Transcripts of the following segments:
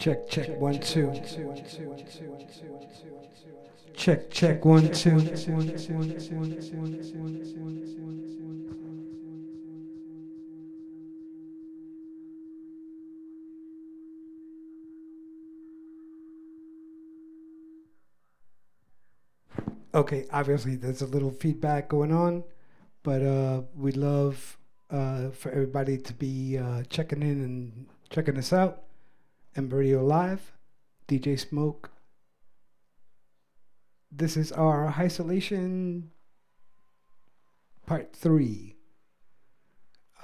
Check, check, one, two. Check, check, one, two. Okay, obviously there's a little feedback going on, but uh, we love uh, for everybody to be uh, checking in and checking us out. Ember Radio Live, DJ Smoke. This is our isolation part three.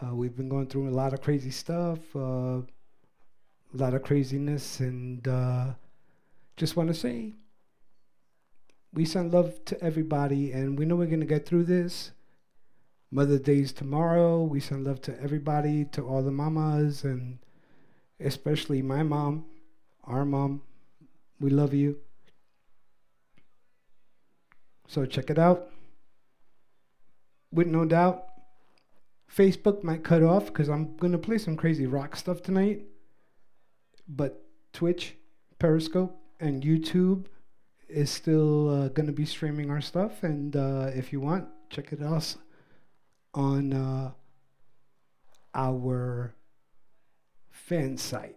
Uh, we've been going through a lot of crazy stuff, uh, a lot of craziness, and uh, just want to say we send love to everybody, and we know we're going to get through this. Mother Day's tomorrow. We send love to everybody, to all the mamas, and especially my mom, our mom. We love you. So check it out. With no doubt, Facebook might cut off because I'm going to play some crazy rock stuff tonight. But Twitch, Periscope, and YouTube is still uh, going to be streaming our stuff. And uh, if you want, check it out on uh, our fan site,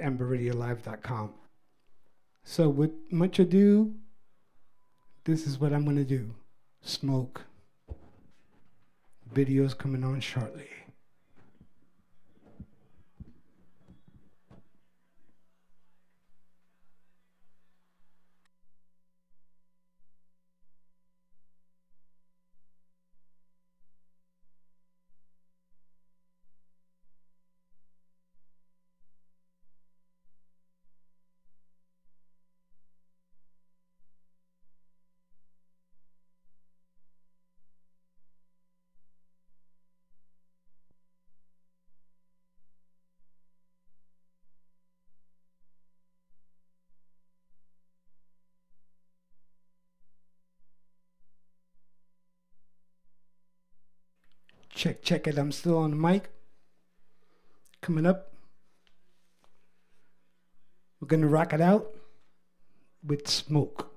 emberradiolive.com. So, with much ado, this is what I'm going to do smoke. Videos coming on shortly. Check, check it. I'm still on the mic. Coming up. We're going to rock it out with smoke.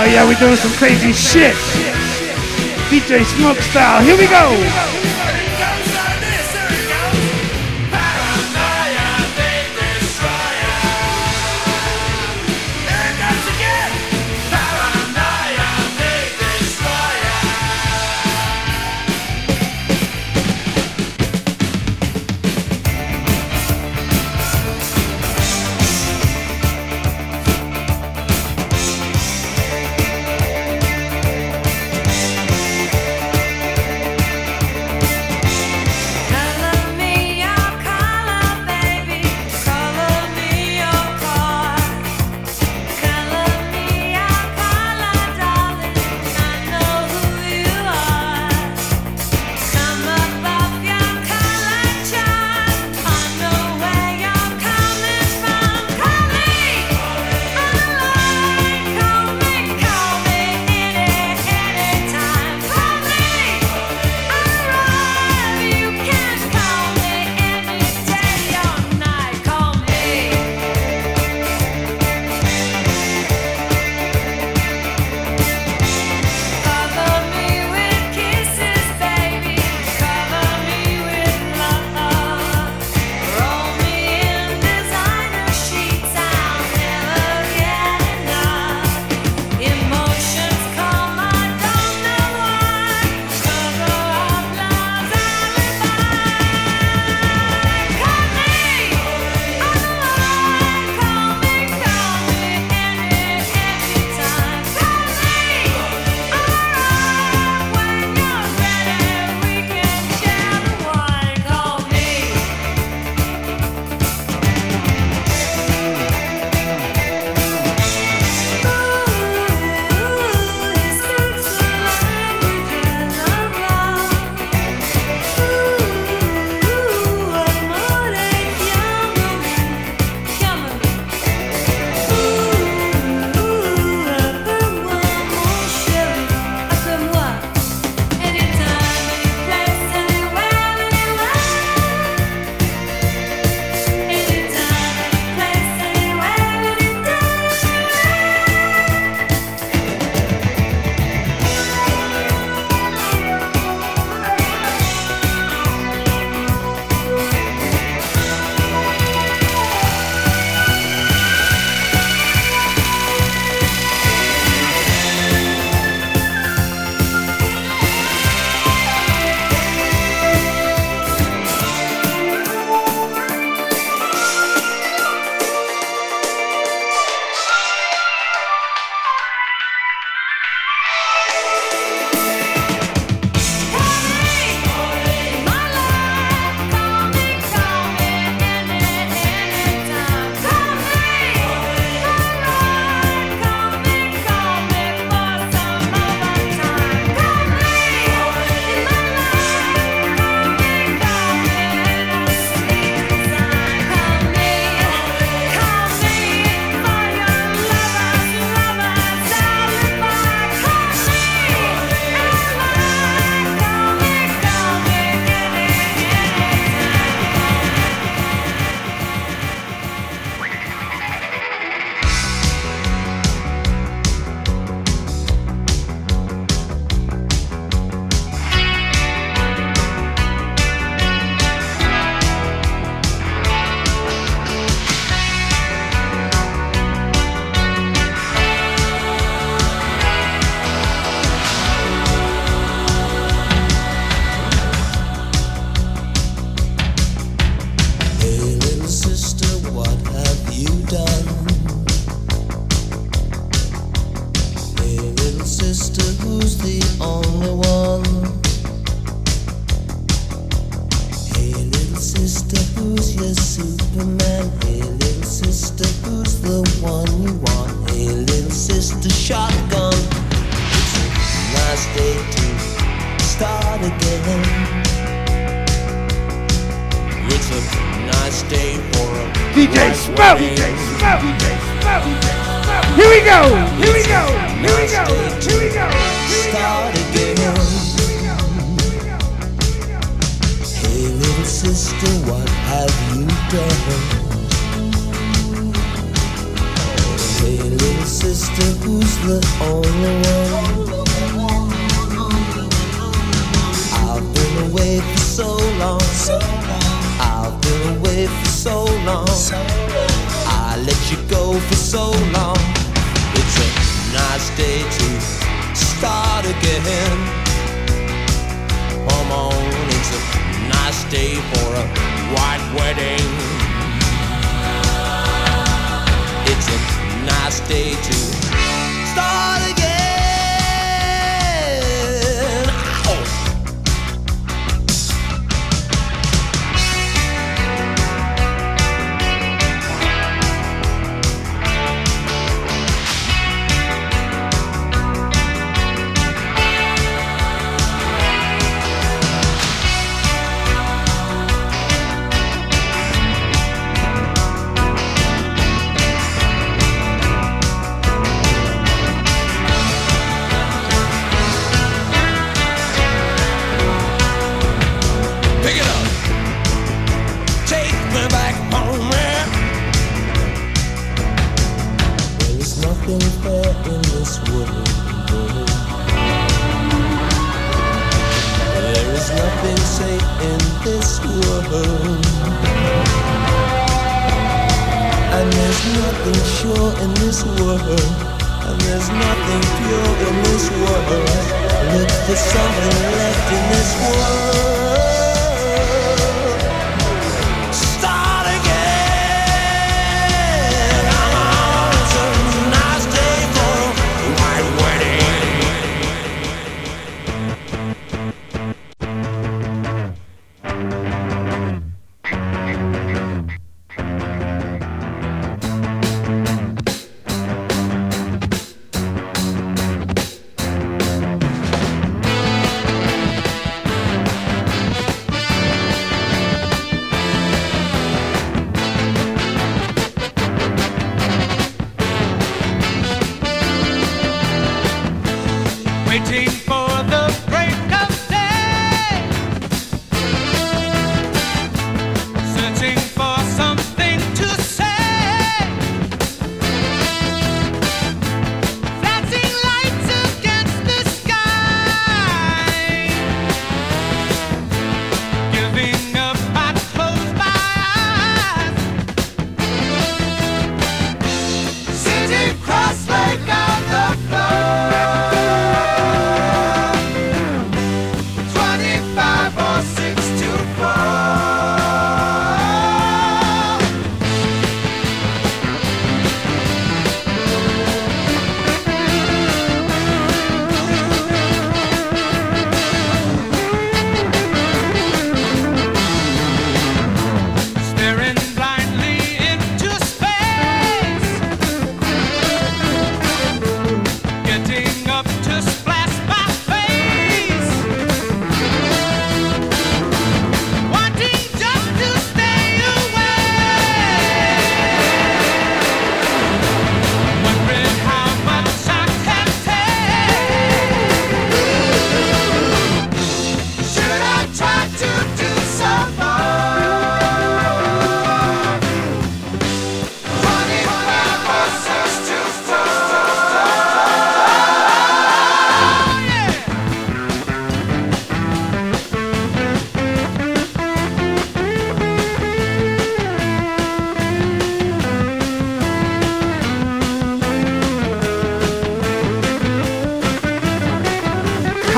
Oh yeah, we're doing some crazy shit. DJ Smoke style. Here we go.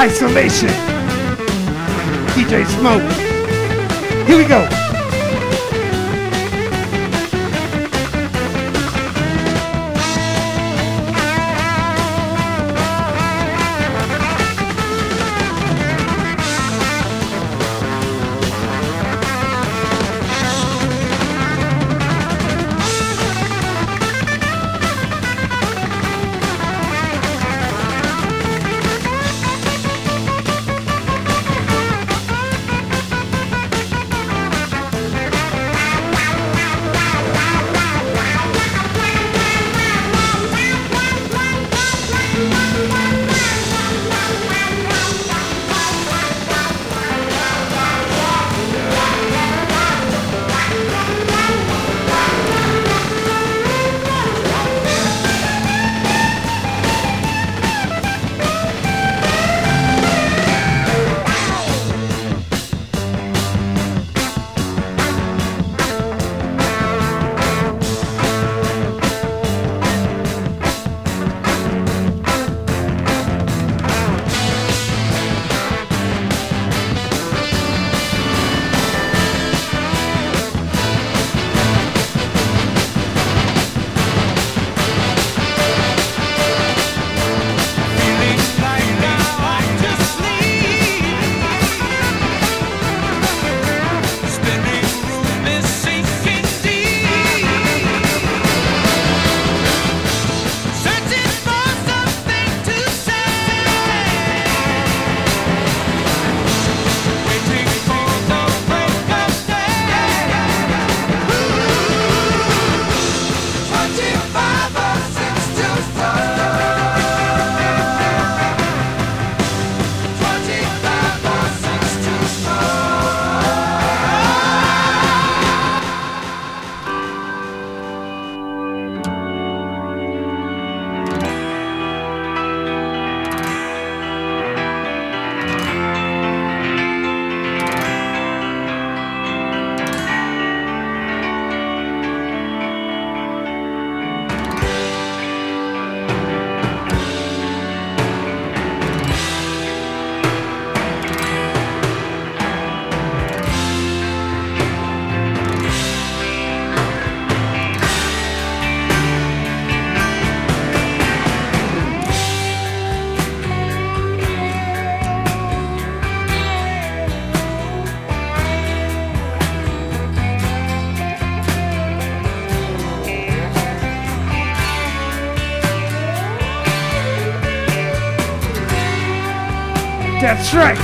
Isolation. DJ Smoke. Here we go. That's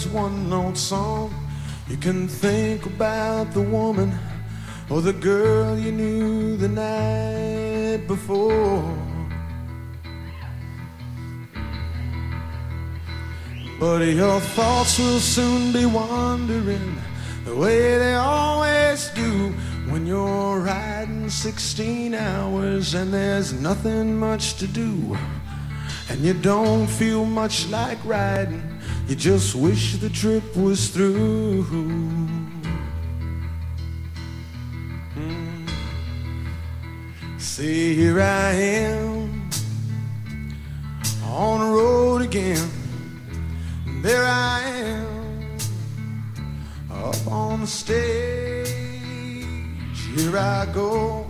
out his one note song. You can think about the woman or the girl you knew the night before. But your thoughts will soon be wandering the way they always do when you're riding 16 hours and there's nothing much to do. And you don't feel much like riding, you just wish the trip was through. Mm. See, here I am on the road again. There I am up on the stage. Here I go,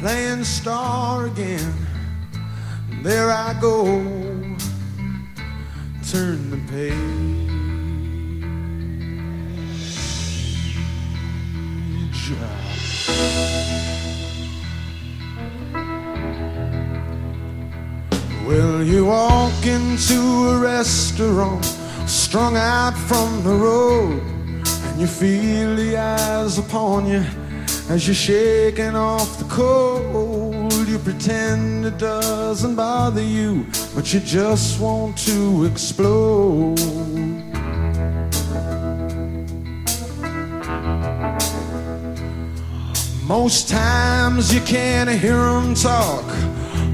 playing star again. There I go, turn the page. Well, you walk into a restaurant strung out from the road, and you feel the eyes upon you as you're shaking off the cold. You pretend it doesn't bother you, but you just want to explode. Most times you can't hear them talk,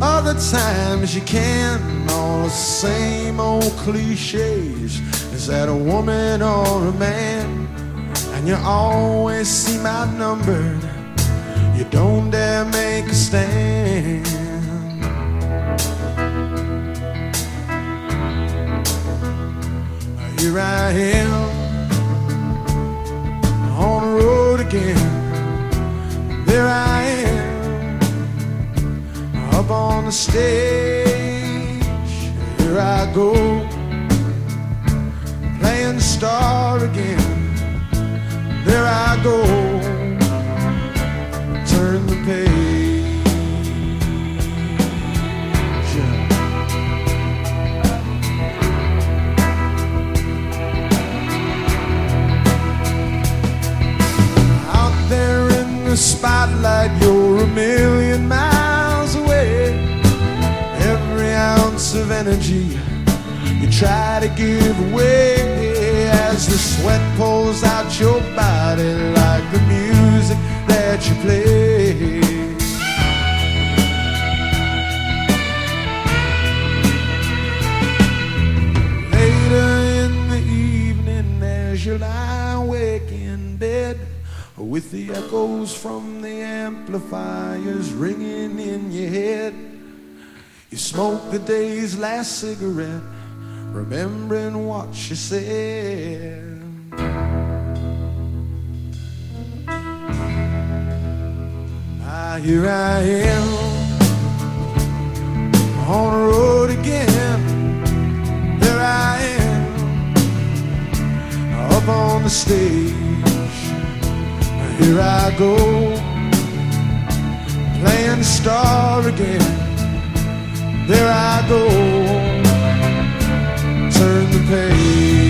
other times you can. All the same old cliches. Is that a woman or a man? And you always seem outnumbered. You don't dare make a stand. Here I am on the road again. There I am up on the stage. Here I go playing star again. There I go, turn the page. The spotlight, you're a million miles away. Every ounce of energy you try to give away as the sweat pulls out your body like the music that you play. With the echoes from the amplifiers ringing in your head, you smoke the day's last cigarette, remembering what you said. Ah, here I am on the road again. There I am up on the stage. Here I go playing the star again. There I go, turn the page.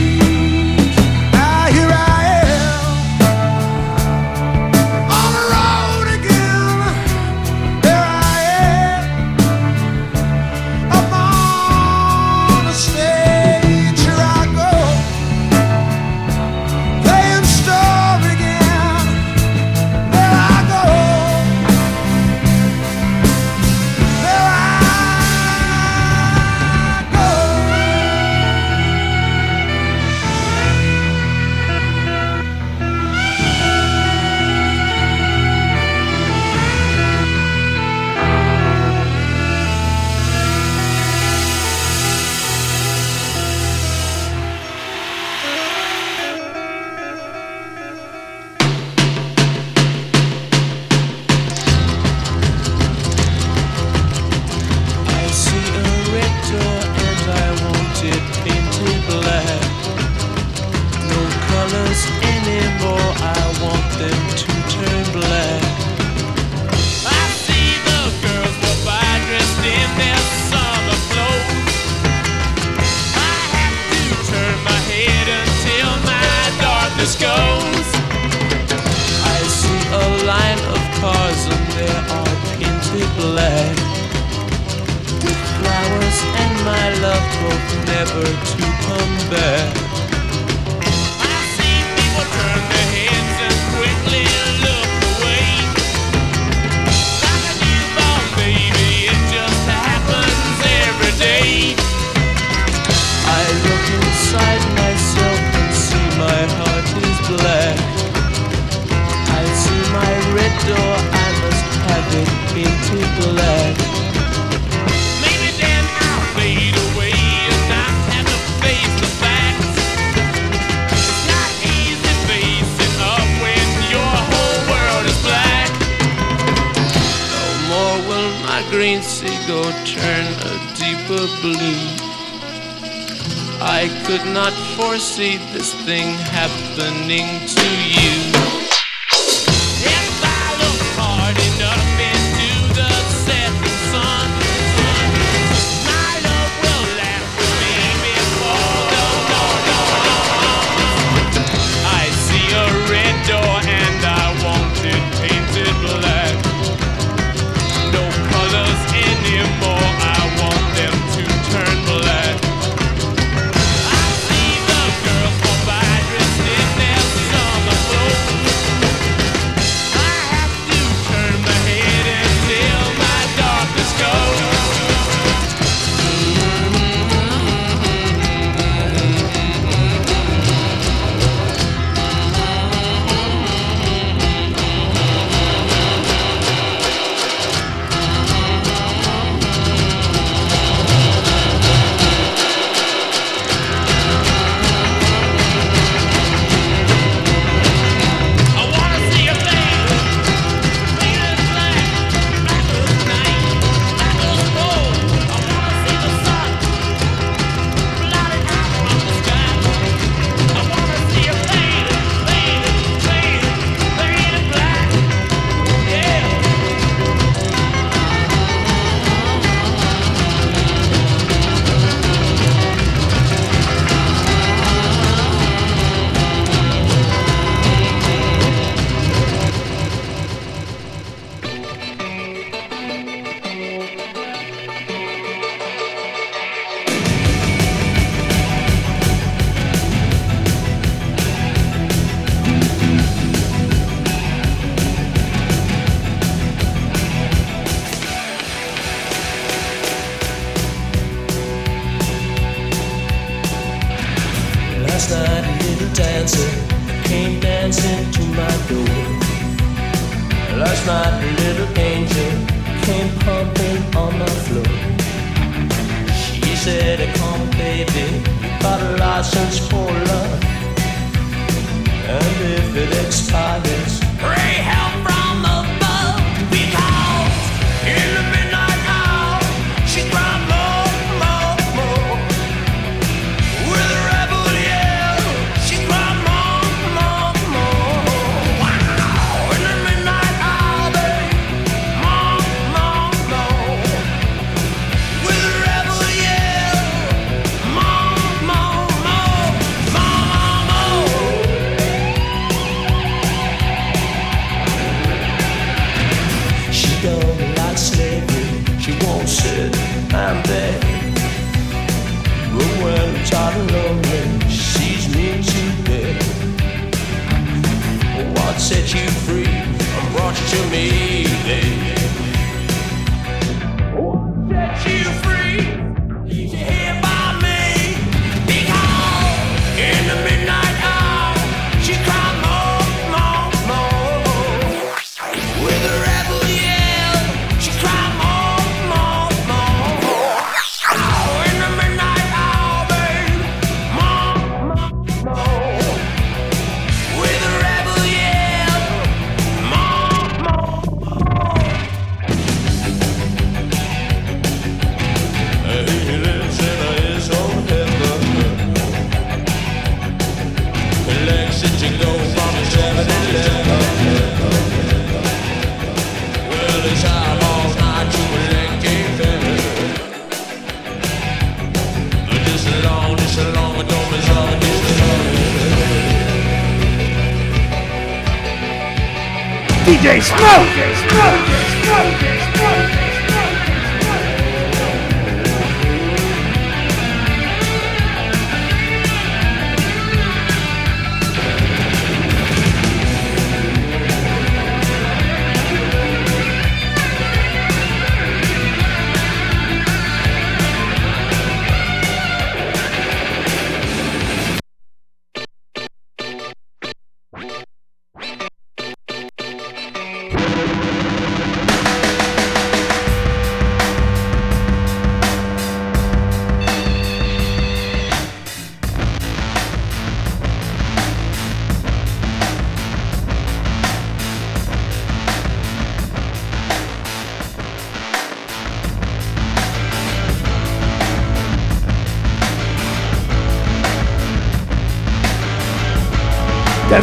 Smoke!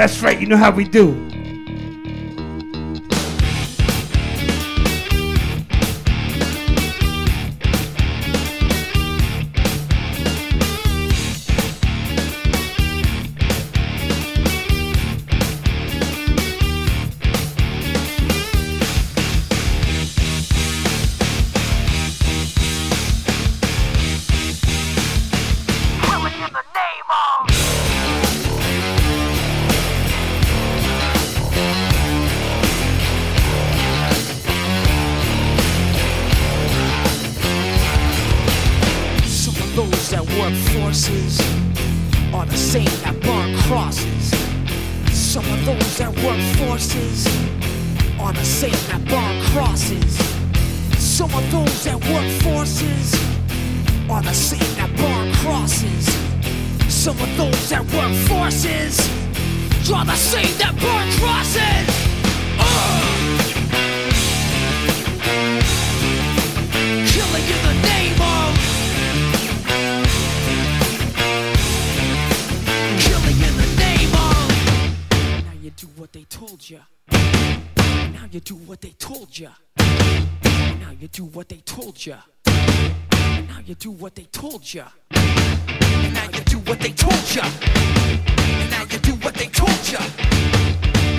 That's right. You know how we do. you. Now you do what they told ya. Now you do what they told ya. Now you do what they told ya. Now you do what they told ya.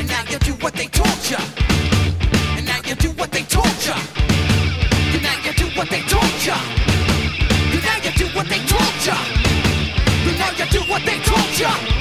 Now you do what they told ya. Now you do what they told ya. Now you do what they told ya. Now you do what they told now you do what they told ya.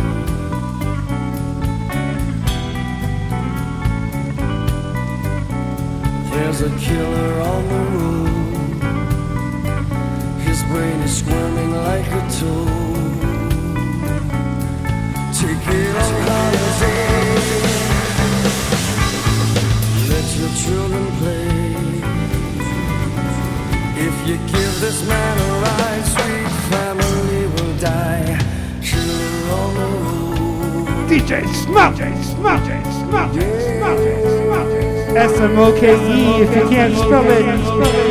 There's a killer on the road. His brain is squirming like a toad. Take it on holiday. Let your children play. If you give this man a ride, sweet family will die. Killer on the road. DJ it, smelt it, smelt it, smelt it. S-M-O-K-E if you can't spell it.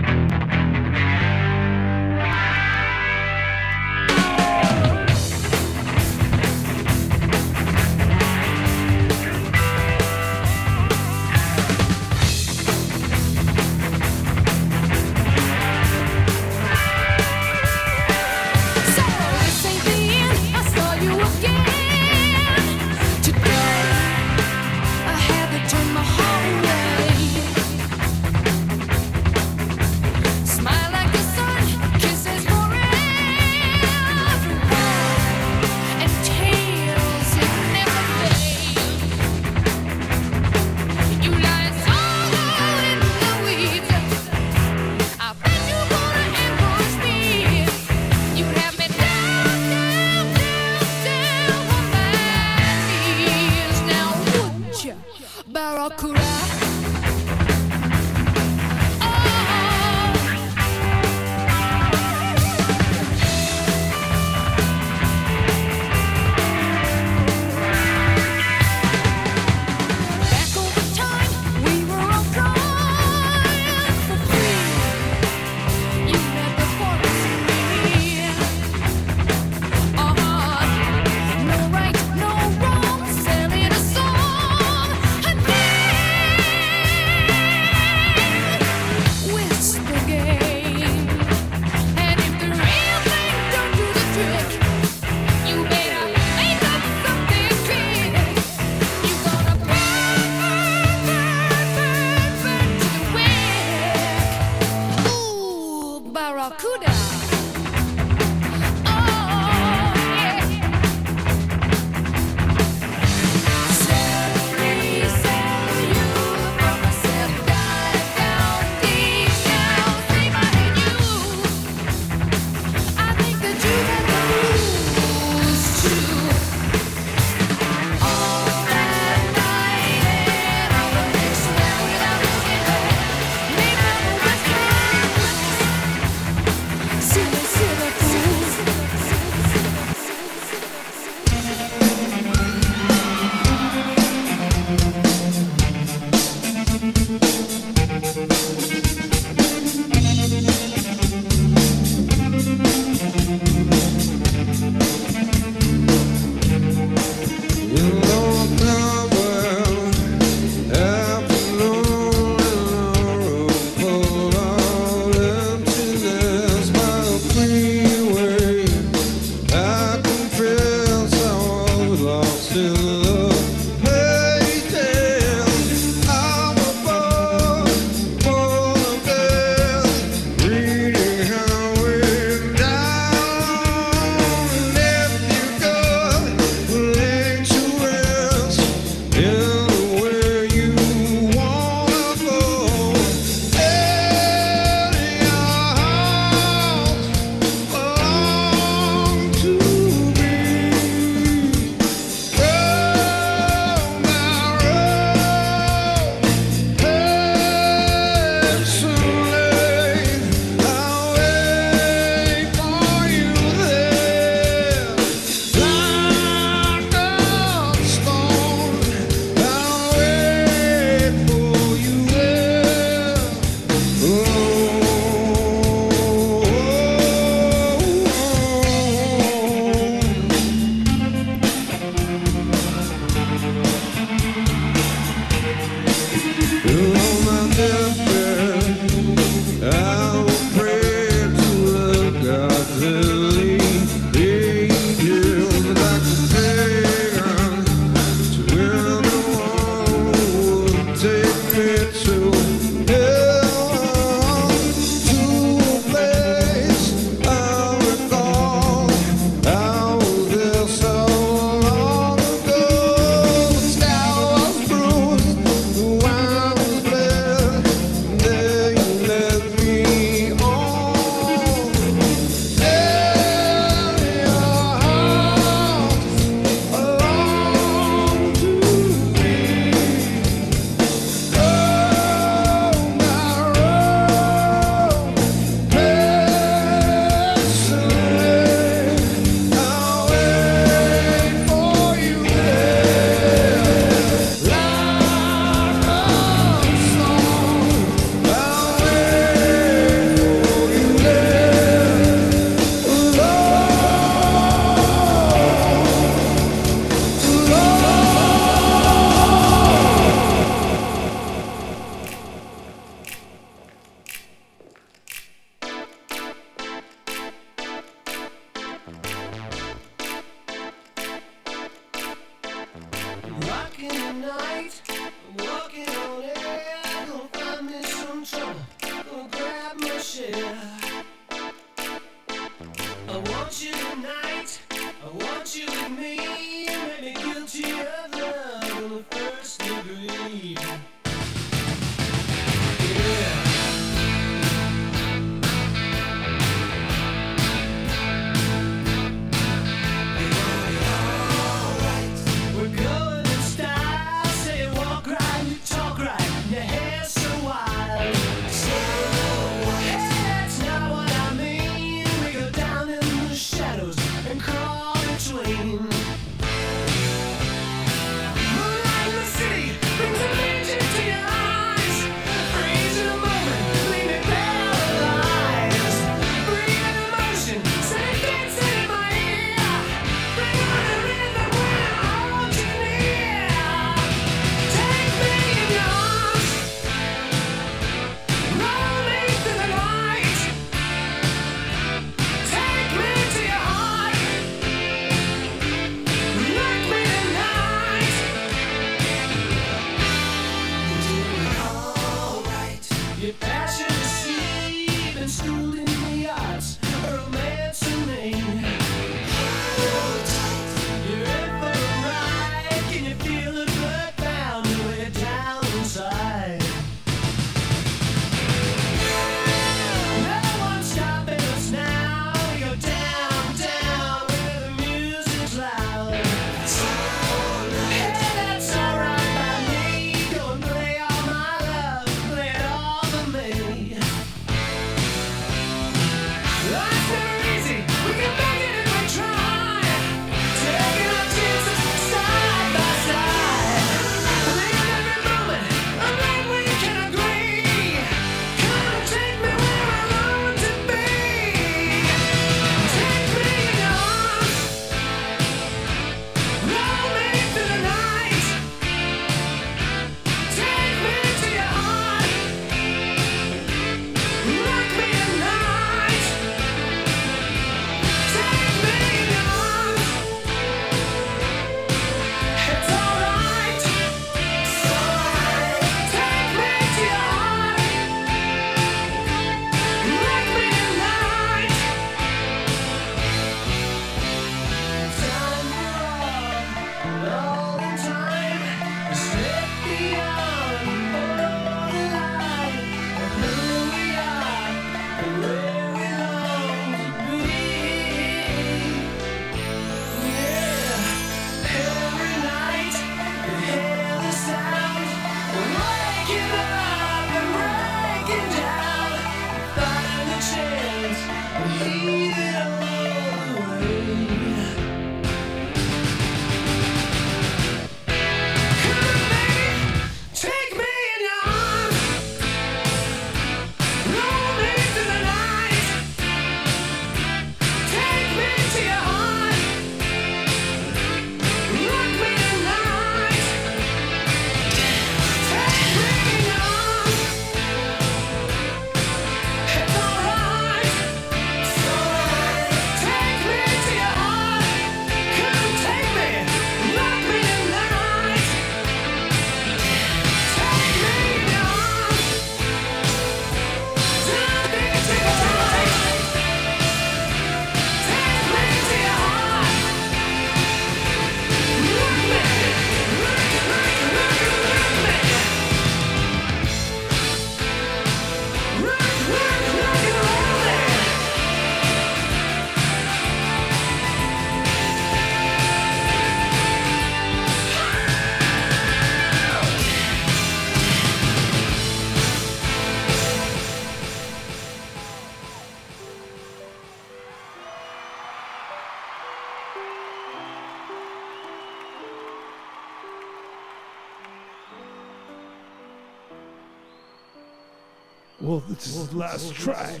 Well, this is the last track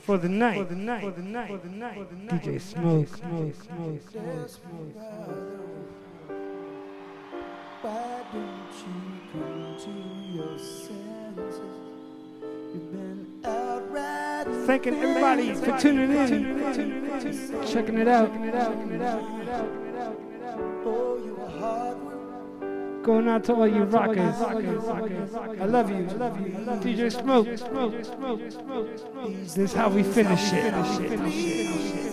for the night. For the night. For the night. For the night. DJ Smoke. Smoke. Smoke. Smoke. Smoke. Why don't you come to your senses? You've been out riding. Thanking everybody for tuning in, checking it out, checking it out, checking it out. Going out to all you rockers. I love you. DJ Smoke. This is how we finish it.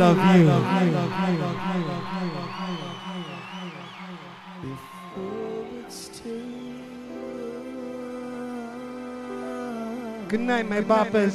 Love you. Good night, my boppers.